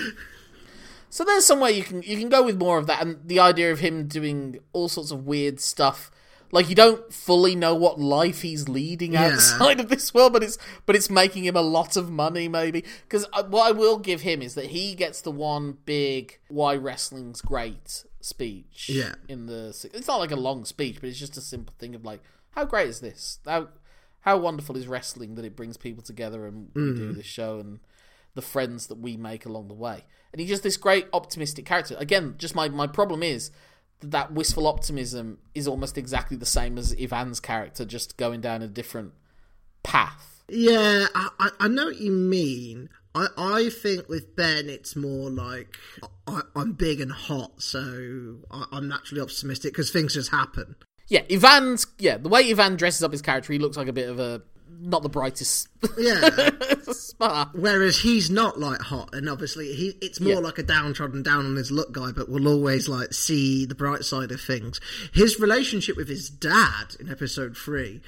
So there's somewhere you can you can go with more of that, and the idea of him doing all sorts of weird stuff. Like you don't fully know what life he's leading
Yeah.
outside of this world, but it's but it's making him a lot of money, maybe. Because uh, what I will give him is that he gets the one big why wrestling's great speech.
Yeah.
In the it's not like a long speech, but it's just a simple thing of like, how great is this? How how wonderful is wrestling that it brings people together and we
Mm.
do this show and the friends that we make along the way. And he's just this great optimistic character. Again, just my my problem is that, that wistful optimism is almost exactly the same as Ivan's character, just going down a different path.
Yeah, I, I, I know what you mean. I, I think with Ben, it's more like I, I'm big and hot, so I, I'm naturally optimistic because things just happen.
Yeah, Ivan's yeah, the way Ivan dresses up his character, he looks like a bit of a not the brightest
Yeah.
spark.
Whereas he's not like hot, and obviously he it's more
Yeah.
like a downtrodden, down on his luck guy, but will always like see the bright side of things. His relationship with his dad in episode three.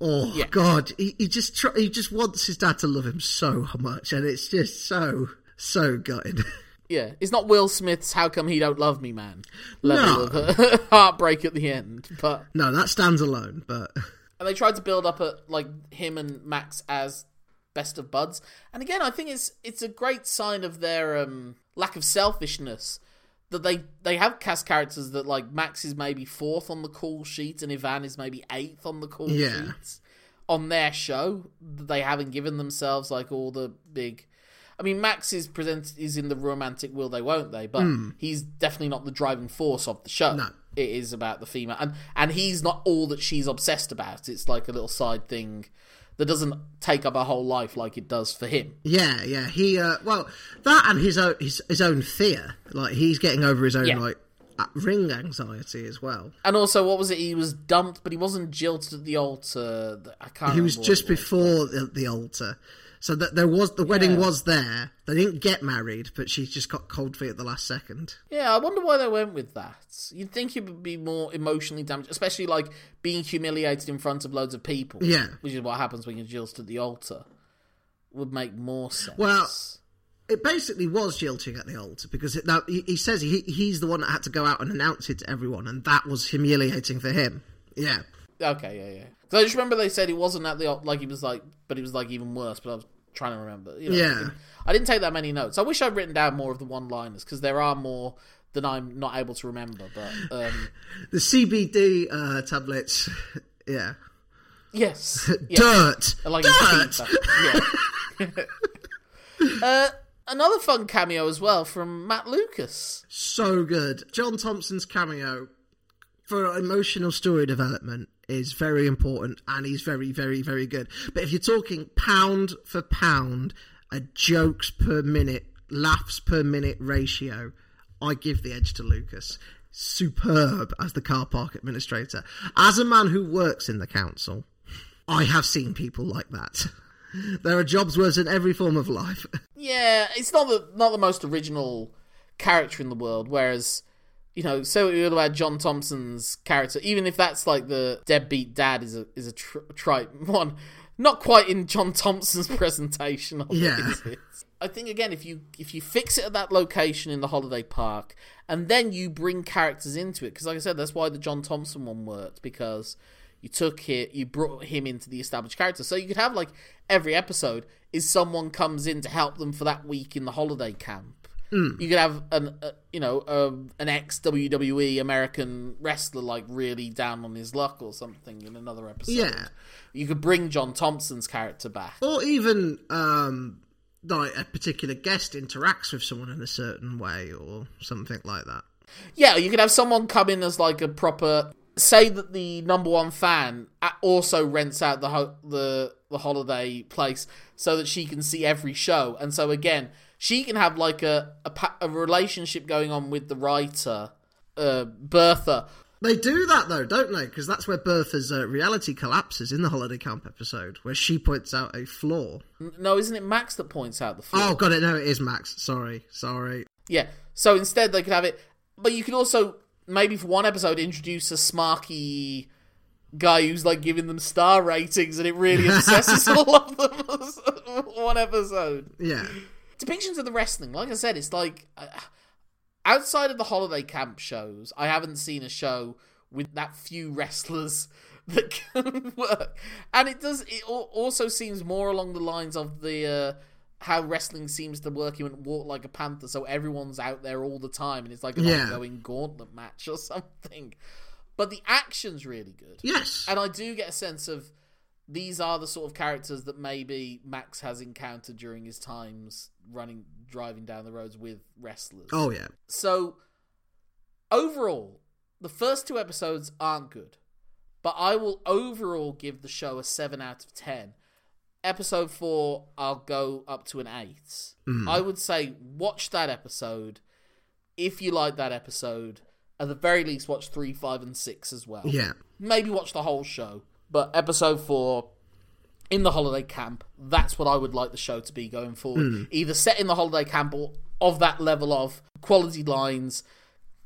Oh
Yeah.
God, he, he just tr- he just wants his dad to love him so much, and it's just so so gutting.
Yeah, it's not Will Smith's "How come he don't love me, man" level
No.
of heartbreak at the end, but
no, that stands alone. But
and they tried to build up a, like him and Max as best of buds. And again, I think it's it's a great sign of their um, lack of selfishness that they they have cast characters that like Max is maybe fourth on the call sheet and Ivan is maybe eighth on the call
Yeah.
sheet on their show. That they haven't given themselves like all the big. I mean, Max is present is in the romantic will they won't they, but hmm. he's definitely not the driving force of the show.
No.
It is about the female, and and he's not all that she's obsessed about. It's like a little side thing that doesn't take up a whole life like it does for him.
yeah, yeah, he uh, well that and his own his, his own fear, like he's getting over his own
Yeah.
like uh, ring anxiety as well.
And also, what was it? He was dumped, but he wasn't jilted at the altar. I can't.
He was just
was.
before the, the altar. So that there was the wedding
Yeah.
was there. They didn't get married, but she just got cold feet at the last second.
Yeah, I wonder why they went with that. You'd think it would be more emotionally damaged, especially like being humiliated in front of loads of people.
Yeah.
which is what happens when you're jilted at the altar. Would make more sense.
Well, It basically was jilting at the altar because it, now he, he says he, he's the one that had to go out and announce it to everyone, and that was humiliating for him. Yeah,
okay, yeah, yeah. Because I just remember they said he wasn't at the like he was like, but he was like even worse. But I was trying to remember. You know,
Yeah.
I didn't, take that many notes. I wish I'd written down more of the one-liners because there are more than I'm not able to remember. But um,
the CBD uh, tablets. Yeah,
yes,
dirt,
I like
dirt.
Yeah. uh, another fun cameo as well from Matt Lucas.
so good. John Thompson's cameo for emotional story development is very important and he's very, very, very good. But if you're talking pound for pound, a jokes per minute, laughs per minute ratio, I give the edge to Lucas. Superb as the car park administrator. As a man who works in the council, I have seen people like that. There are jobs worse in every form of life.
Yeah, it's not the not the most original character in the world. Whereas, you know, so what we feel about John Thompson's character, even if that's like the deadbeat dad is a is a tr- trite one, not quite in John Thompson's presentation. Of
Yeah.
it? I think again, if you if you fix it at that location in the holiday park, and then you bring characters into it, because like I said, that's why the John Thompson one worked because you took it, you brought him into the established character. So you could have like every episode is someone comes in to help them for that week in the holiday camp. You could have an uh, you know um, an ex WWE American wrestler like really down on his luck or something in another episode.
Yeah.
you could bring John Thompson's character back.
or even um, like a particular guest interacts with someone in a certain way or something like that.
Yeah, you could have someone come in as like a proper. Say that the number one fan also rents out the ho- the the holiday place so that she can see every show, and so again she can have like a a, a relationship going on with the writer, uh, Bertha.
They do that though, don't they? Because that's where Bertha's uh, reality collapses in the holiday camp episode, where she points out a flaw.
No, isn't it Max that points out the flaw?
Oh, got it. No, it is Max. Sorry, sorry.
Yeah. So instead, they could have it, but you could also maybe for one episode introduce a smarky guy who's like giving them star ratings, and it really obsesses all of them. one episode.
Yeah,
Depictions of the wrestling, like I said, it's like uh, outside of the holiday camp shows, I haven't seen a show with that few wrestlers that can work, and it does. It also seems more along the lines of the. Uh, how wrestling seems to work. He went walk like a panther, so everyone's out there all the time, and it's like an
Yeah.
ongoing gauntlet match or something. But the action's really good.
Yes.
And I do get a sense of these are the sort of characters that maybe Max has encountered during his times running, driving down the roads with wrestlers.
Oh yeah.
So, overall, the first two episodes aren't good, but I will overall give the show a 7 out of 10. Episode 4, I'll go up to an 8. Hmm. I would say watch that episode. If you like that episode, at the very least, watch 3, 5, and 6 as well
Yeah.
maybe watch the whole show. But episode four, in the holiday camp, that's what I would like the show to be going forward. Hmm. Either set in the holiday camp or of that level of quality lines,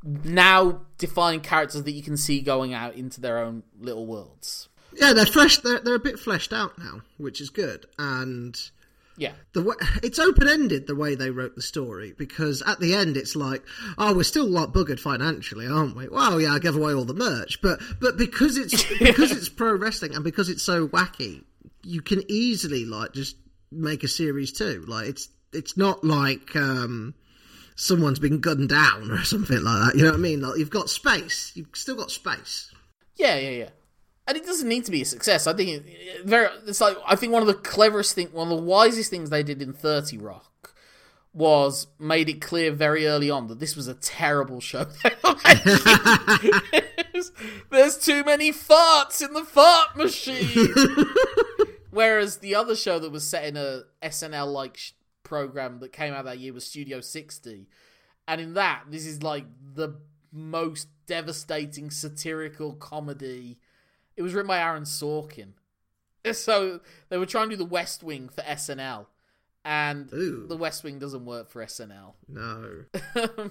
now defining characters that you can see going out into their own little worlds.
Yeah, they're fresh. They're they're a bit fleshed out now, which is good. And
Yeah.
the way, it's open ended the way they wrote the story because at the end it's like, oh, we're still like buggered financially, aren't we? Well, yeah, I gave away all the merch, but but because it's because it's pro wrestling and because it's so wacky, you can easily like just make a series too. Like it's it's not like. um Someone's been gunned down or something like that. You know what I mean? Like you've got space. You've still got space.
Yeah, yeah, yeah. And it doesn't need to be a success. I think it, very. It's like I think one of the cleverest thing, one of the wisest things they did in Thirty Rock was made it clear very early on that this was a terrible show. There's- There's too many farts in the fart machine. Whereas the other show that was set in a SNL like sh- program that came out that year was Studio 60. And in that, this is like the most devastating satirical comedy. It was written by Aaron Sorkin. So they were trying to do the West Wing for SNL. And
Ooh.
the West Wing doesn't work for SNL.
No. oh,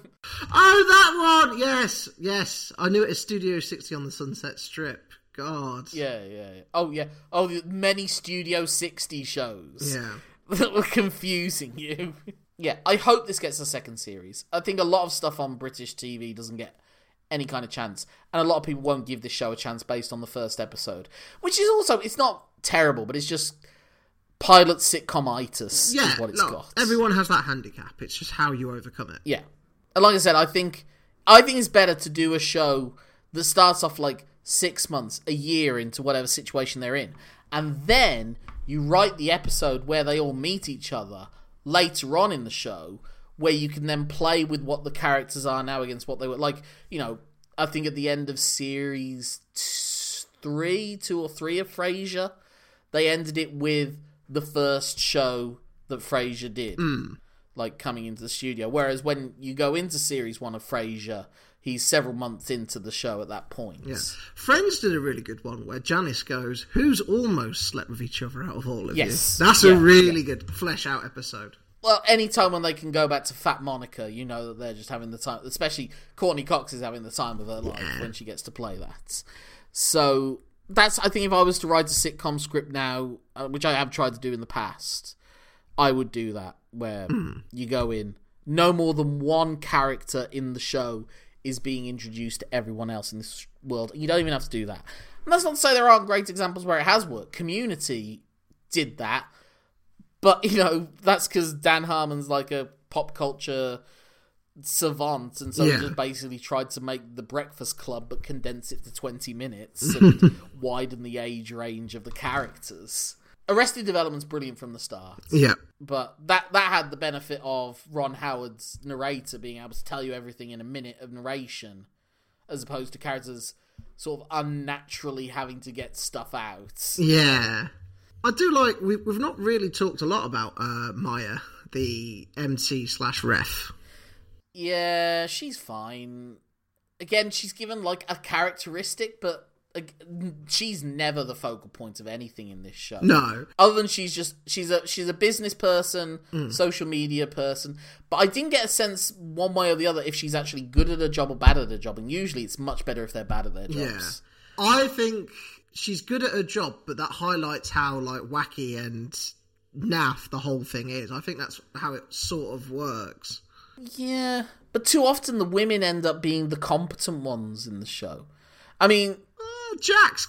that one! Yes, yes. I knew it as Studio 60 on the Sunset Strip. God.
Yeah, yeah, yeah. Oh, yeah. Oh, the many Studio 60 shows.
Yeah.
that were confusing you. yeah, I hope this gets a second series. I think a lot of stuff on British TV doesn't get any kind of chance, and a lot of people won't give this show a chance based on the first episode, which is also it's not terrible, but it's just pilot sitcomitis
Yeah,
is what it's
look,
got.
everyone has that handicap. It's just how you overcome it.
Yeah. And like I said, I think I think it's better to do a show that starts off like six months, a year into whatever situation they're in, and then you write the episode where they all meet each other later on in the show, where you can then play with what the characters are now against what they were like. You know, I think at the end of series t- three, two or three of Frasier, they ended it with the first show that Frasier did hmm. like coming into the studio. Whereas when you go into series one of Frasier, he's several months into the show at that point.
Yeah. Friends did a really good one where Janice goes, Who's almost slept with each other out of all of
Yes.
you? That's
Yeah,
a really good flesh out episode.
Well, anytime when they can go back to Fat Monica, you know that they're just having the time. Especially Courteney Cox is having the time of her life when she gets to play that. So that's I think if I was to write a sitcom script now, uh, which I have tried to do in the past, I would do that where you go in. No more than one character in the show is being introduced to everyone else in this world. You don't even have to do that. And that's not to say there aren't great examples where it has worked. Community did that, but you know that's because Dan Harmon's like a pop culture savant, and so
Yeah.
he just basically tried to make the Breakfast Club but condense it to twenty minutes and widen the age range of the characters. Arrested Development's brilliant from the start
Yeah.
but that that had the benefit of Ron Howard's narrator being able to tell you everything in a minute of narration, as opposed to characters sort of unnaturally having to get stuff out.
Yeah. I do like, we, we've not really talked a lot about uh, Maya, the MC slash ref.
Yeah, she's fine. Again, she's given like a characteristic, but like, she's never the focal point of anything in this show.
No.
other than she's just she's a she's a business person, social media person. But I didn't get a sense one way or the other if she's actually good at her job or bad at her job. And usually it's much better if they're bad at their
Yeah.
jobs.
I think she's good at her job, but that highlights how like wacky and naff the whole thing is. I think that's how it sort of works.
Yeah, but too often the women end up being the competent ones in the show. I mean,
Uh, Jack's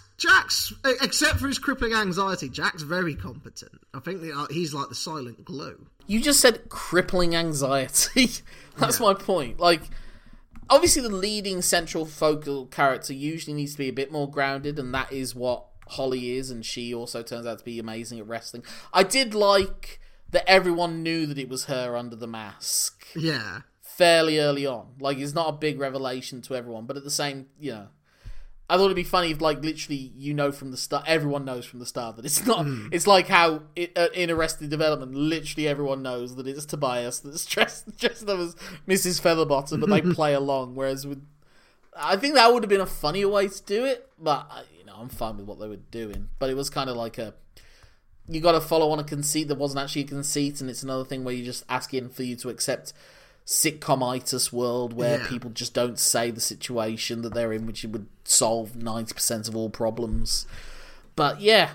e- except for his crippling anxiety, Jack's very competent. I think uh, he's like the silent glue.
You just said crippling anxiety. That's my point. Like, obviously, the leading central focal character usually needs to be a bit more grounded, and that is what Holly is, and she also turns out to be amazing at wrestling. I did like that everyone knew that it was her under the mask
Yeah.
fairly early on. Like, it's not a big revelation to everyone, but at the same, you know. I thought it'd be funny if, like, literally, you know from the start, everyone knows from the start that it's not. It's like how it, uh, in Arrested Development, literally everyone knows that it's Tobias that's dressed dressed up as Mrs. Featherbottom, but they play along. Whereas with, I think that would have been a funnier way to do it, but uh, you know, I'm fine with what they were doing. But it was kind of like a, you got to follow on a conceit that wasn't actually a conceit, and it's another thing where you're just asking for you to accept sitcomitis world where
Yeah.
people just don't say the situation that they're in, which would solve 90% of all problems. But yeah,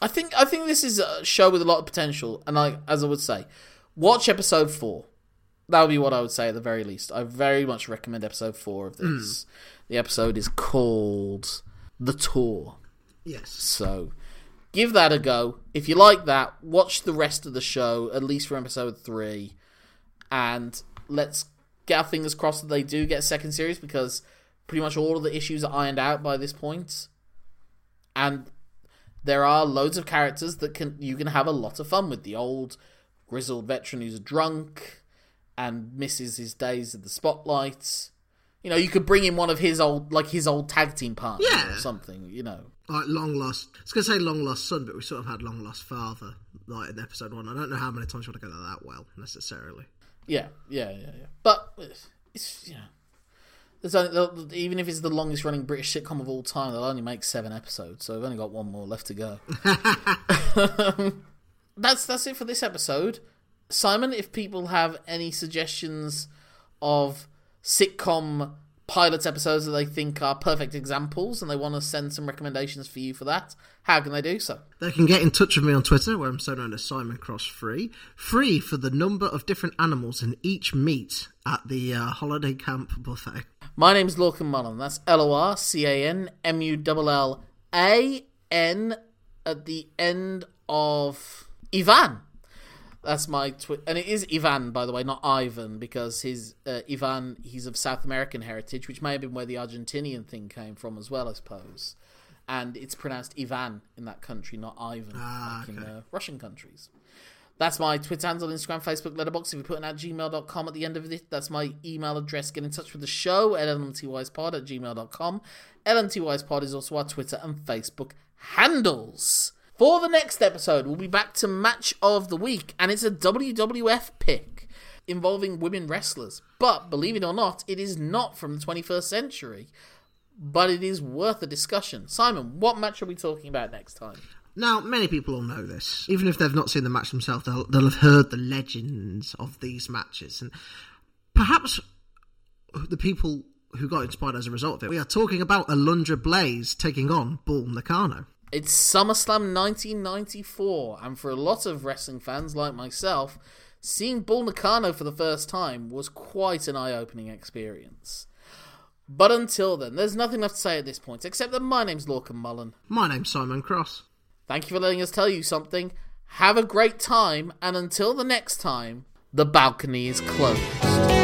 I think I think this is a show with a lot of potential, and I, as I would say, watch episode four. That would be what I would say at the very least. I very much recommend episode four of this. Hmm. The episode is called "The Tour."
Yes.
So give that a go. If you like that, watch the rest of the show, at least for episode three. And let's get our fingers crossed that they do get a second series because pretty much all of the issues are ironed out by this point. And there are loads of characters that can you can have a lot of fun with. The old grizzled veteran who's drunk and misses his days at the spotlight. You know, you could bring in one of his old like his old tag team partners
Yeah.
or something, you know.
Like long lost. I was going to say long lost son, but we sort of had long lost father, like in episode one. I don't know how many times you want to go that well necessarily.
Yeah, yeah, yeah, yeah. But it's yeah. There's only, even if it's the longest running British sitcom of all time, they'll only make seven episodes, so we've only got one more left to go. that's that's it for this episode. Simon, if people have any suggestions of sitcom pilot episodes that they think are perfect examples and they want to send some recommendations for you for that, how can they do so?
They can get in touch with me on Twitter, where I'm so known as Simon Cross Free. Free for the number of different animals in each meat at the uh, holiday camp buffet.
My name name's Lorcan Mullan. That's L O R C A N M U L L A N at the end of Ivan. That's my twi- and it is Ivan, by the way, not Ivan, because his uh, Ivan he's of South American heritage, which may have been where the Argentinian thing came from as well, I suppose. And it's pronounced Ivan in that country, not Ivan, like in uh, Russian countries. That's my Twitter handle, Instagram, Facebook, Letterboxd. If you put in at gmail.com at the end of it, that's my email address. Get in touch with the show at lmtyspod at gmail.com. lmtyspod is also our Twitter and Facebook handles. For the next episode, we'll be back to Match of the Week, and it's a WWF pick involving women wrestlers. But believe it or not, it is not from the 21st century, but it is worth a discussion. Simon, what match are we talking about next time?
Now, many people will know this. Even if they've not seen the match themselves, they'll, they'll have heard the legends of these matches. And perhaps the people who got inspired as a result of it, we are talking about Alundra Blaze taking on Bull Nakano.
It's SummerSlam 1994, and for a lot of wrestling fans like myself, seeing Bull Nakano for the first time was quite an eye opening experience. But until then, there's nothing left to say at this point, except that my name's Lorcan Mullan.
My name's Simon Cross.
Thank you for letting us tell you something. Have a great time, and until the next time, the balcony is closed.